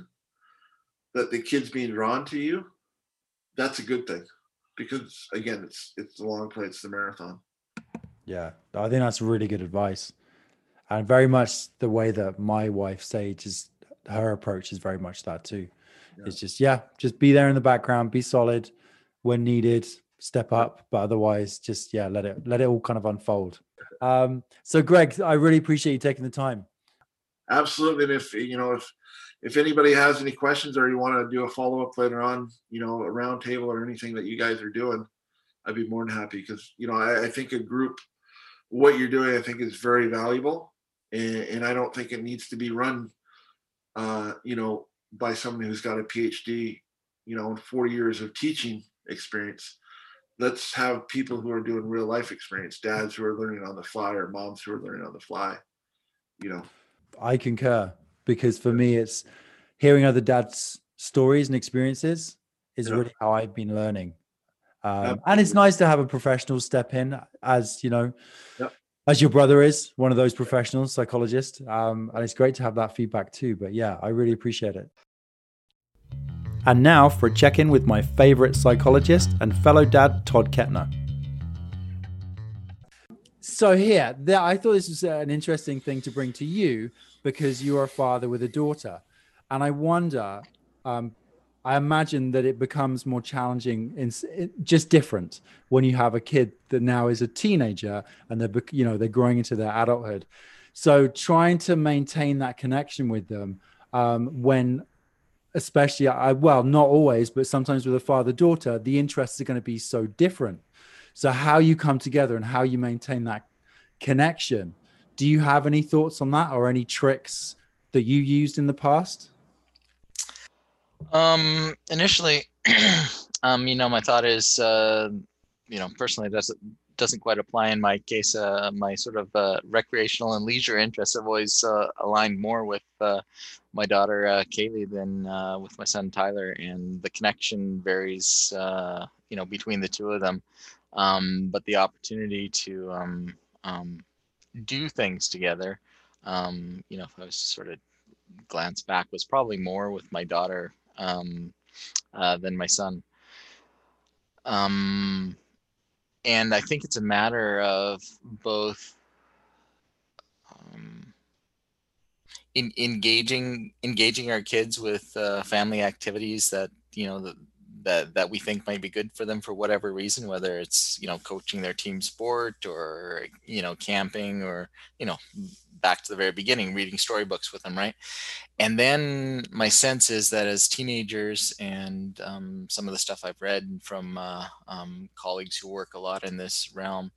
that the kid's being drawn to you that's a good thing because again it's it's the long play. It's the marathon. Yeah, I think that's really good advice, and very much the way that my wife Sage is. Her approach is very much that too. Yeah. It's just yeah, just be there in the background, be solid when needed, step up, but otherwise, just yeah, let it let it all kind of unfold. Um, so, Greg, I really appreciate you taking the time. absolutely and if you know if if anybody has any questions or you want to do a follow-up later on you know a round table or anything that you guys are doing i'd be more than happy because you know I, I think a group what you're doing i think is very valuable and, and i don't think it needs to be run uh you know by someone who's got a phd you know and four years of teaching experience let's have people who are doing real life experience dads who are learning on the fly or moms who are learning on the fly you know I concur because for me, it's hearing other dads' stories and experiences is Yeah. really how I've been learning. Um, and it's nice to have a professional step in as you know, Yep. As your brother is one of those professional psychologists um, and it's great to have that feedback too but yeah i really appreciate it. And now for a check-in with my favorite psychologist and fellow dad todd kettner. So here there, i thought this was an interesting thing to bring to you because you are a father with a daughter and i wonder um, I imagine that it becomes more challenging in, just different when you have a kid that now is a teenager and they're you know they're growing into their adulthood. So trying to maintain that connection with them um, when, especially I well not always, but sometimes with a father daughter, the interests are going to be so different. So how you come together and how you maintain that connection. Do you have any thoughts on that or any tricks that you used in the past? Um, initially, um, you know, my thought is, uh, you know, personally, doesn't doesn't quite apply in my case. Uh, my sort of uh, recreational and leisure interests have always uh, aligned more with uh, my daughter uh, Kaylee than uh, with my son Tyler, and the connection varies, you know, between the two of them. Um, but the opportunity to um, um, do things together, um, you know, if I was sort of glance back, was probably more with my daughter um, uh, than my son. Um, and I think it's a matter of both um, in, engaging engaging our kids with uh, family activities that you know that that that we think might be good for them for whatever reason whether it's you know coaching their team sport or you know camping or you know back to the very beginning, reading storybooks with them, right? And then my sense is that as teenagers and um, some of the stuff I've read from uh, um, colleagues who work a lot in this realm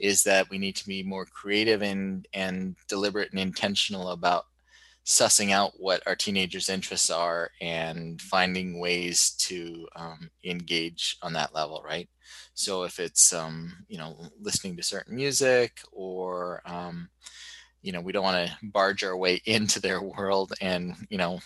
is that we need to be more creative and and deliberate and intentional about sussing out what our teenagers' interests are and finding ways to um, engage on that level, right? So if it's um, you know listening to certain music or um, you know we don't want to barge our way into their world and you know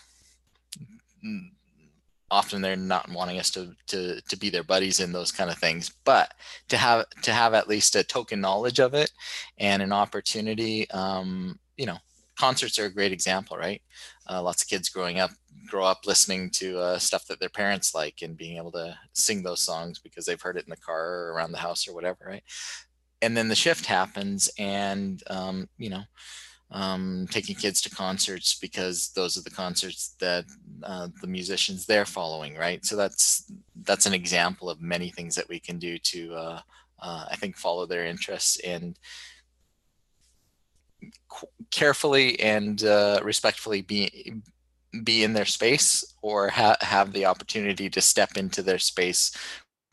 often they're not wanting us to to to be their buddies in those kind of things. But to have to have at least a token knowledge of it and an opportunity um you know concerts are a great example right? Uh, lots of kids growing up grow up listening to uh, stuff that their parents like and being able to sing those songs because they've heard it in the car or around the house or whatever right and then the shift happens and um, you know um, taking kids to concerts because those are the concerts that uh, the musicians they're following right? So that's that's an example of many things that we can do to uh, uh, i think follow their interests and carefully and uh, respectfully be be in their space or ha- have the opportunity to step into their space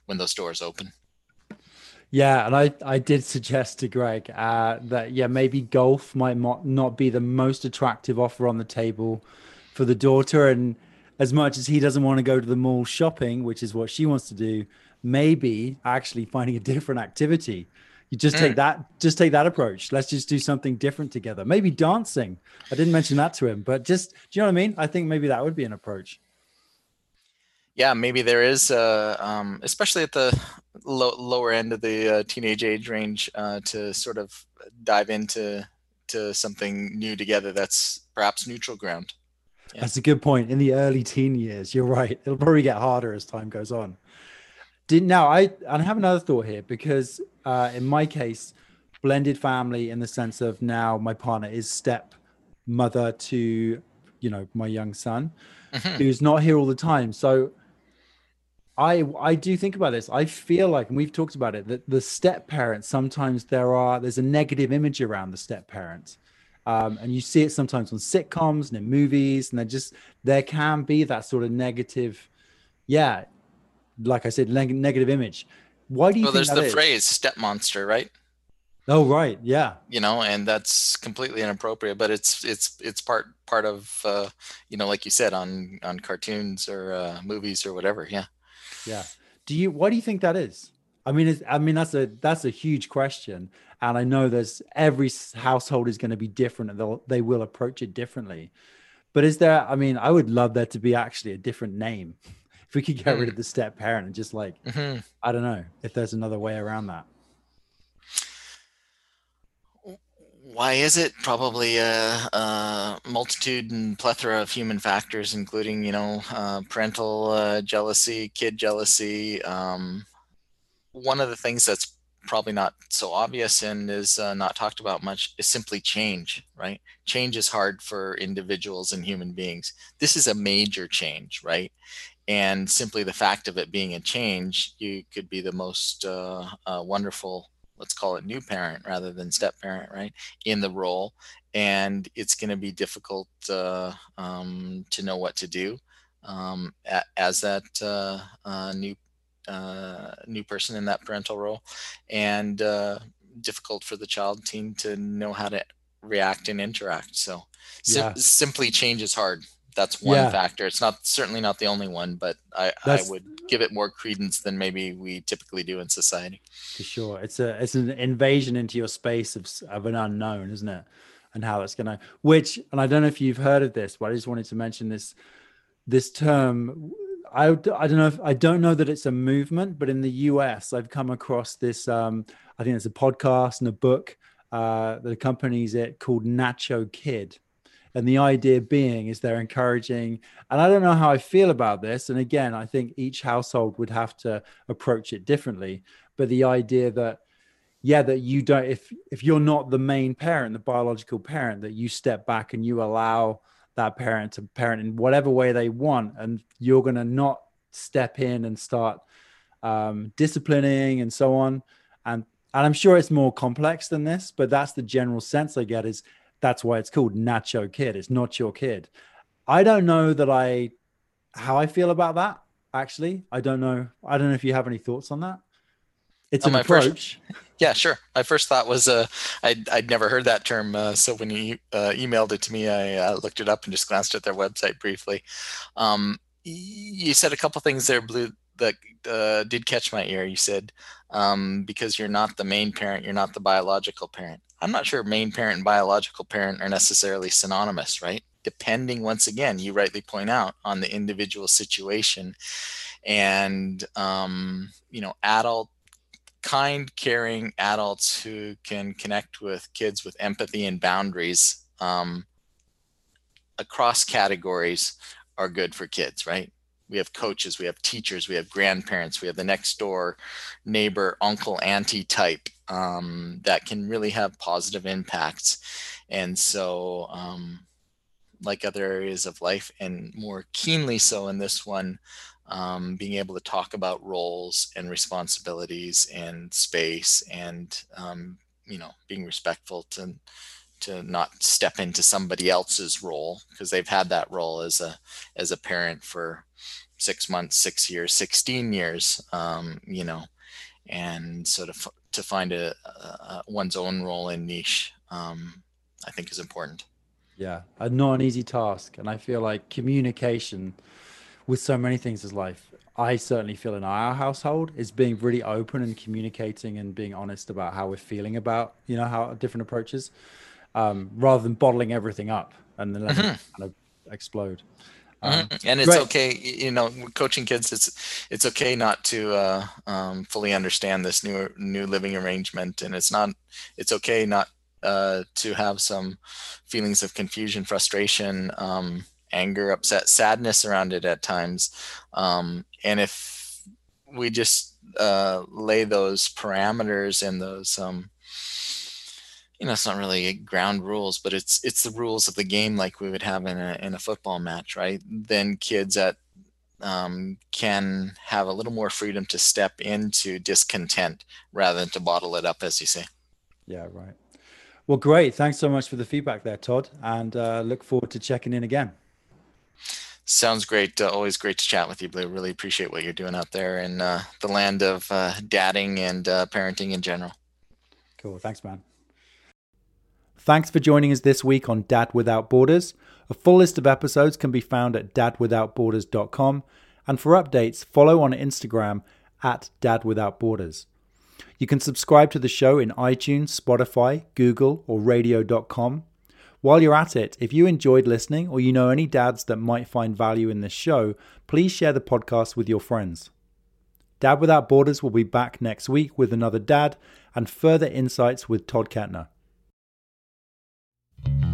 when those doors open yeah, and I, I did suggest to Greg uh, that yeah maybe golf might not be the most attractive offer on the table for the daughter, and as much as he doesn't want to go to the mall shopping, which is what she wants to do, maybe actually finding a different activity. You just mm. take that, just take that approach. Let's just do something different together. Maybe dancing. I didn't mention that to him, but just do you know what I mean? I think maybe that would be an approach yeah, maybe there is, uh, um, especially at the low, lower end of the uh, teenage age range, uh, to sort of dive into to something new together. That's perhaps neutral ground. Yeah. That's a good point. In the early teen years, you're right. It'll probably get harder as time goes on. Did now I I have another thought here because uh, in my case, blended family in the sense of now my partner is step mother to you know my young son mm-hmm. who's not here all the time so I I do think about this. I feel like, and we've talked about it, that the step parents sometimes there are there's a negative image around the step parent, um, and you see it sometimes on sitcoms and in movies, and there just there can be that sort of negative, yeah, like I said, neg- negative image. Why do you? Well, there's the is? phrase "step monster," right? Oh right, yeah. You know, and that's completely inappropriate, but it's it's it's part part of uh, you know, like you said on on cartoons or uh, movies or whatever. Yeah. Yeah. Do you? Why do you think that is? I mean, I mean that's a that's a huge question, and I know there's every household is going to be different, and they'll they will approach it differently. But is there? I mean, I would love there to be actually a different name. If we could get mm. rid of the step parent and just like, mm-hmm. I don't know if there's another way around that. Why is it? Probably a, a, multitude and plethora of human factors, including, you know, uh, parental uh, jealousy, kid jealousy. Um, one of the things that's probably not so obvious and is uh, not talked about much is simply change, right? Change is hard for individuals and human beings. This is a major change, right? And simply the fact of it being a change, you could be the most uh, uh, wonderful let's call it new parent rather than step parent, right, in the role. And it's going to be difficult uh, um, to know what to do um, as that uh, uh, new uh, new person in that parental role, and uh, difficult for the child team to know how to react and interact. So sim- yeah. simply change is hard that's one yeah. factor. It's not certainly not the only one, but I, I would give it more credence than maybe we typically do in society. For sure, it's a it's an invasion into your space of of an unknown, isn't it? And how it's gonna. Which, and I don't know if you've heard of this, but I just wanted to mention this this term. I I don't know if I don't know that it's a movement, but in the US, I've come across this. Um, I think it's a podcast and a book uh, that accompanies it called Nacho Kid and the idea being is they're encouraging, and I don't know how I feel about this. And again, I think each household would have to approach it differently. But the idea that, yeah, that you don't, if if you're not the main parent, the biological parent, that you step back and you allow that parent to parent in whatever way they want, and you're gonna not step in and start um, disciplining and so on. And and I'm sure it's more complex than this, but that's the general sense I get is that's why it's called Nacho Kid. It's not your kid. I don't know that I how I feel about that. Actually, I don't know. I don't know if you have any thoughts on that. It's an approach. First, yeah, sure. My first thought was uh, I'd, I'd never heard that term. Uh, so when you uh, emailed it to me, I uh, looked it up and just glanced at their website briefly. Um, you said a couple things there, Blue, that uh, did catch my ear. You said um, because you're not the main parent, you're not the biological parent. I'm not sure main parent and biological parent are necessarily synonymous, right? Depending, once again, you rightly point out, on the individual situation. And, um, you know, adult, kind, caring adults who can connect with kids with empathy and boundaries um, across categories are good for kids, right? we have coaches, we have teachers, we have grandparents, we have the next door neighbor, uncle, auntie type um, that can really have positive impacts. And so, um, like other areas of life, and more keenly so in this one, um, being able to talk about roles and responsibilities and space and um, you know being respectful to to not step into somebody else's role because they've had that role as a as a parent for six months, six years, 16 years, um, you know, and sort of to find a, a one's own role and niche, um, I think is important. Yeah, not an easy task. And I feel like communication with so many things is life. I certainly feel in our household is being really open and communicating and being honest about how we're feeling about, you know, how different approaches, um, rather than bottling everything up and then letting mm-hmm. it kind of explode. Um, mm-hmm. and it's okay, you know, coaching kids. It's it's okay not to uh, um, fully understand this new new living arrangement, and it's not. It's okay not uh, to have some feelings of confusion, frustration, um, anger, upset, sadness around it at times. Um, and if we just uh, lay those parameters and those um, you know, it's not really ground rules, but it's it's the rules of the game like we would have in a in a football match, right? Then kids that um, can have a little more freedom to step into discontent rather than to bottle it up, as you say. Yeah, right. Well, great. Thanks so much for the feedback there, Todd, and uh, look forward to checking in again. Sounds great. Uh, always great to chat with you, Blue. Really appreciate what you're doing out there in uh, the land of uh, dadding and uh, parenting in general. Cool. Thanks, man. Thanks for joining us this week on Dad Without Borders. A full list of episodes can be found at dadwithoutborders.com. And for updates, follow on Instagram at Dad Without Borders. You can subscribe to the show in iTunes, Spotify, Google, or radio.com. While you're at it, if you enjoyed listening or you know any dads that might find value in this show, please share the podcast with your friends. Dad Without Borders will be back next week with another dad and further insights with Todd Kettner. Bye.